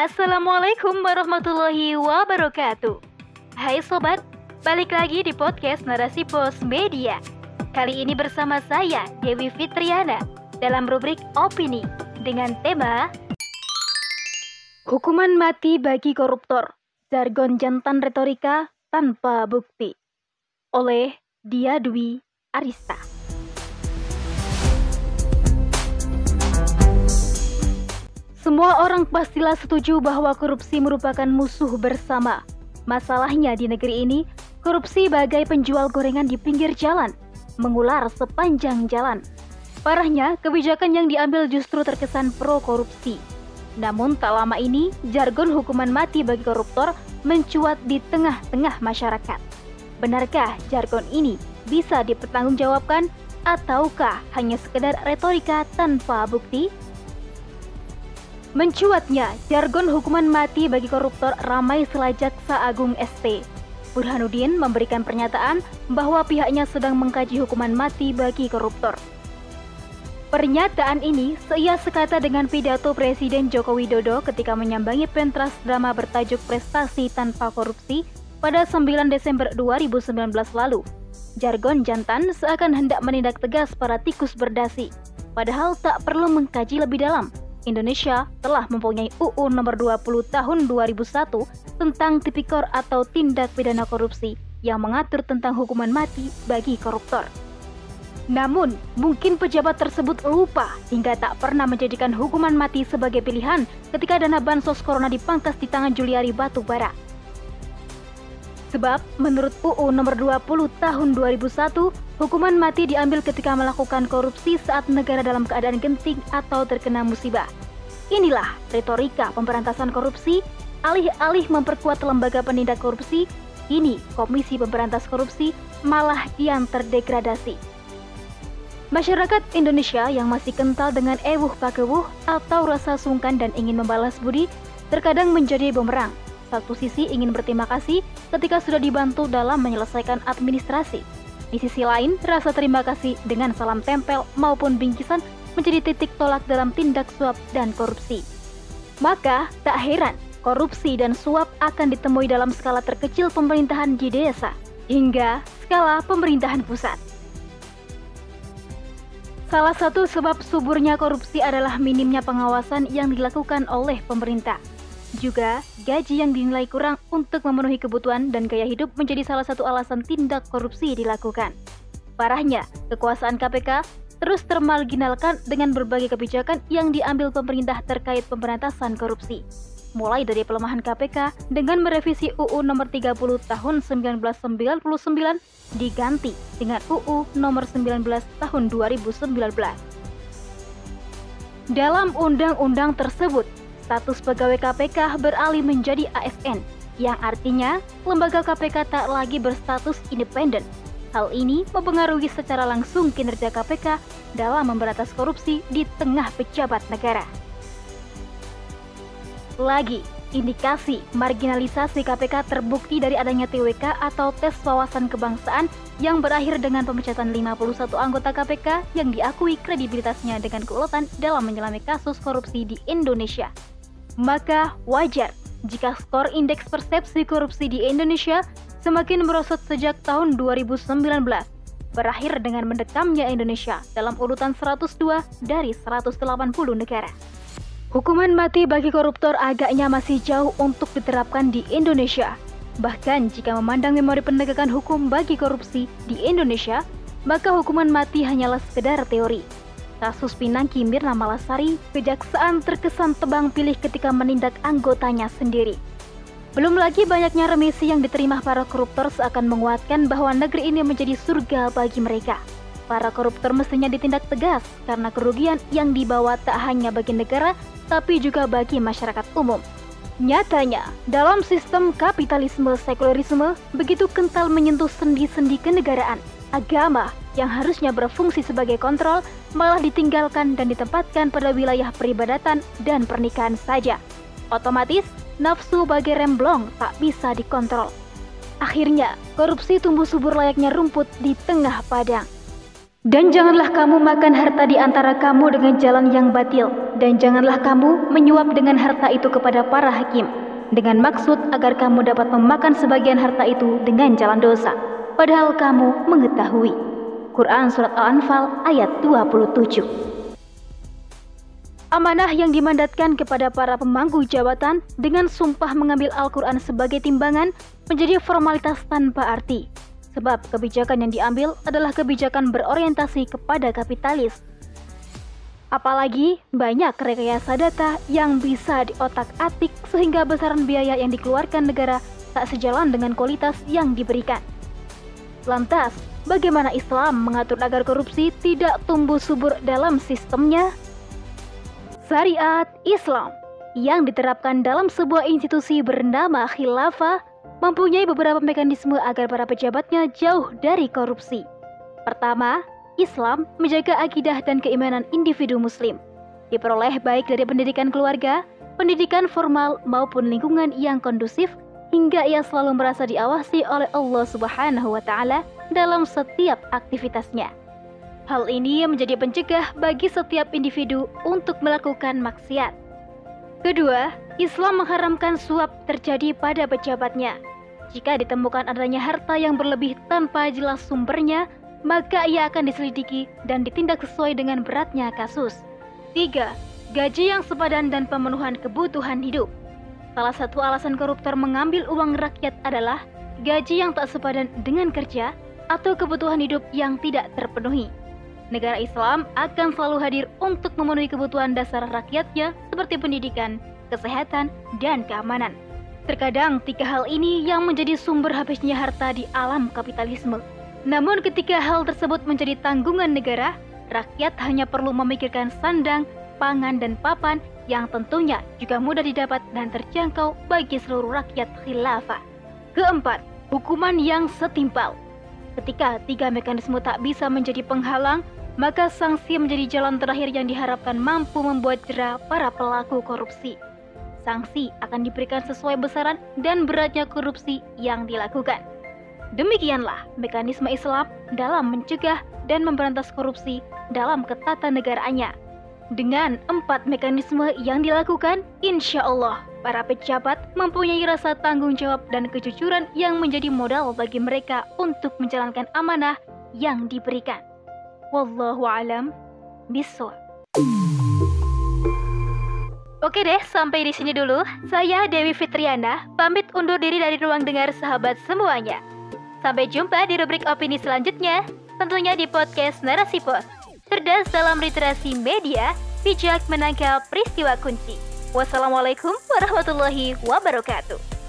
Assalamualaikum warahmatullahi wabarakatuh. Hai sobat, balik lagi di podcast Narasi Pos Media. Kali ini bersama saya Dewi Fitriana dalam rubrik opini dengan tema Hukuman mati bagi koruptor. Jargon jantan retorika tanpa bukti. Oleh Dia Dwi Arista. Semua orang pastilah setuju bahwa korupsi merupakan musuh bersama. Masalahnya di negeri ini, korupsi bagai penjual gorengan di pinggir jalan, mengular sepanjang jalan. Parahnya, kebijakan yang diambil justru terkesan pro korupsi. Namun tak lama ini, jargon hukuman mati bagi koruptor mencuat di tengah-tengah masyarakat. Benarkah jargon ini bisa dipertanggungjawabkan ataukah hanya sekedar retorika tanpa bukti? Mencuatnya, jargon hukuman mati bagi koruptor ramai selajak Agung ST. Burhanuddin memberikan pernyataan bahwa pihaknya sedang mengkaji hukuman mati bagi koruptor. Pernyataan ini seia sekata dengan pidato Presiden Joko Widodo ketika menyambangi pentas drama bertajuk Prestasi Tanpa Korupsi pada 9 Desember 2019 lalu. Jargon jantan seakan hendak menindak tegas para tikus berdasi, padahal tak perlu mengkaji lebih dalam Indonesia telah mempunyai UU nomor 20 tahun 2001 tentang tipikor atau tindak pidana korupsi yang mengatur tentang hukuman mati bagi koruptor. Namun, mungkin pejabat tersebut lupa hingga tak pernah menjadikan hukuman mati sebagai pilihan ketika dana bansos corona dipangkas di tangan Juliari Batubara. Sebab, menurut UU nomor 20 tahun 2001, hukuman mati diambil ketika melakukan korupsi saat negara dalam keadaan genting atau terkena musibah. Inilah retorika pemberantasan korupsi, alih-alih memperkuat lembaga penindak korupsi, ini Komisi Pemberantas Korupsi malah kian terdegradasi. Masyarakat Indonesia yang masih kental dengan ewuh pakewuh atau rasa sungkan dan ingin membalas budi terkadang menjadi bumerang satu sisi ingin berterima kasih ketika sudah dibantu dalam menyelesaikan administrasi. Di sisi lain, rasa terima kasih dengan salam tempel maupun bingkisan menjadi titik tolak dalam tindak suap dan korupsi. Maka, tak heran korupsi dan suap akan ditemui dalam skala terkecil pemerintahan di desa hingga skala pemerintahan pusat. Salah satu sebab suburnya korupsi adalah minimnya pengawasan yang dilakukan oleh pemerintah. Juga, gaji yang dinilai kurang untuk memenuhi kebutuhan dan gaya hidup menjadi salah satu alasan tindak korupsi dilakukan. Parahnya, kekuasaan KPK terus termarginalkan dengan berbagai kebijakan yang diambil pemerintah terkait pemberantasan korupsi. Mulai dari pelemahan KPK dengan merevisi UU nomor 30 tahun 1999 diganti dengan UU nomor 19 tahun 2019. Dalam undang-undang tersebut, status pegawai KPK beralih menjadi ASN, yang artinya lembaga KPK tak lagi berstatus independen. Hal ini mempengaruhi secara langsung kinerja KPK dalam memberantas korupsi di tengah pejabat negara. Lagi, indikasi marginalisasi KPK terbukti dari adanya TWK atau tes wawasan kebangsaan yang berakhir dengan pemecatan 51 anggota KPK yang diakui kredibilitasnya dengan keuletan dalam menyelami kasus korupsi di Indonesia maka wajar jika skor indeks persepsi korupsi di Indonesia semakin merosot sejak tahun 2019, berakhir dengan mendekamnya Indonesia dalam urutan 102 dari 180 negara. Hukuman mati bagi koruptor agaknya masih jauh untuk diterapkan di Indonesia. Bahkan jika memandang memori penegakan hukum bagi korupsi di Indonesia, maka hukuman mati hanyalah sekedar teori. Kasus Pinangki Mirna Malasari, kejaksaan terkesan tebang pilih ketika menindak anggotanya sendiri. Belum lagi banyaknya remisi yang diterima para koruptor seakan menguatkan bahwa negeri ini menjadi surga bagi mereka. Para koruptor mestinya ditindak tegas karena kerugian yang dibawa tak hanya bagi negara, tapi juga bagi masyarakat umum. Nyatanya, dalam sistem kapitalisme sekularisme begitu kental menyentuh sendi-sendi kenegaraan, agama yang harusnya berfungsi sebagai kontrol malah ditinggalkan dan ditempatkan pada wilayah peribadatan dan pernikahan saja. Otomatis, nafsu bagi remblong tak bisa dikontrol. Akhirnya, korupsi tumbuh subur layaknya rumput di tengah padang. Dan janganlah kamu makan harta di antara kamu dengan jalan yang batil, dan janganlah kamu menyuap dengan harta itu kepada para hakim, dengan maksud agar kamu dapat memakan sebagian harta itu dengan jalan dosa, padahal kamu mengetahui. Quran Surat Al-Anfal ayat 27 Amanah yang dimandatkan kepada para pemangku jabatan dengan sumpah mengambil Al-Quran sebagai timbangan menjadi formalitas tanpa arti sebab kebijakan yang diambil adalah kebijakan berorientasi kepada kapitalis. Apalagi banyak rekayasa data yang bisa diotak-atik sehingga besaran biaya yang dikeluarkan negara tak sejalan dengan kualitas yang diberikan. Lantas, bagaimana Islam mengatur agar korupsi tidak tumbuh subur dalam sistemnya? Syariat Islam yang diterapkan dalam sebuah institusi bernama khilafah mempunyai beberapa mekanisme agar para pejabatnya jauh dari korupsi. Pertama, Islam menjaga akidah dan keimanan individu muslim. Diperoleh baik dari pendidikan keluarga, pendidikan formal maupun lingkungan yang kondusif hingga ia selalu merasa diawasi oleh Allah Subhanahu wa taala dalam setiap aktivitasnya. Hal ini menjadi pencegah bagi setiap individu untuk melakukan maksiat. Kedua, Islam mengharamkan suap terjadi pada pejabatnya. Jika ditemukan adanya harta yang berlebih tanpa jelas sumbernya, maka ia akan diselidiki dan ditindak sesuai dengan beratnya kasus. 3. Gaji yang sepadan dan pemenuhan kebutuhan hidup. Salah satu alasan koruptor mengambil uang rakyat adalah gaji yang tak sepadan dengan kerja atau kebutuhan hidup yang tidak terpenuhi. Negara Islam akan selalu hadir untuk memenuhi kebutuhan dasar rakyatnya seperti pendidikan, kesehatan, dan keamanan. Terkadang tiga hal ini yang menjadi sumber habisnya harta di alam kapitalisme. Namun ketika hal tersebut menjadi tanggungan negara, rakyat hanya perlu memikirkan sandang, pangan, dan papan yang tentunya juga mudah didapat dan terjangkau bagi seluruh rakyat khilafah. Keempat, hukuman yang setimpal. Ketika tiga mekanisme tak bisa menjadi penghalang, maka sanksi menjadi jalan terakhir yang diharapkan mampu membuat jerah para pelaku korupsi sanksi akan diberikan sesuai besaran dan beratnya korupsi yang dilakukan. Demikianlah mekanisme Islam dalam mencegah dan memberantas korupsi dalam ketatanegaraannya. Dengan empat mekanisme yang dilakukan, insya Allah para pejabat mempunyai rasa tanggung jawab dan kejujuran yang menjadi modal bagi mereka untuk menjalankan amanah yang diberikan. Wallahu alam. Oke deh, sampai di sini dulu. Saya Dewi Fitriana, pamit undur diri dari ruang dengar sahabat semuanya. Sampai jumpa di rubrik opini selanjutnya, tentunya di podcast Narasi Pos. Cerdas dalam literasi media, bijak menangkap peristiwa kunci. Wassalamualaikum warahmatullahi wabarakatuh.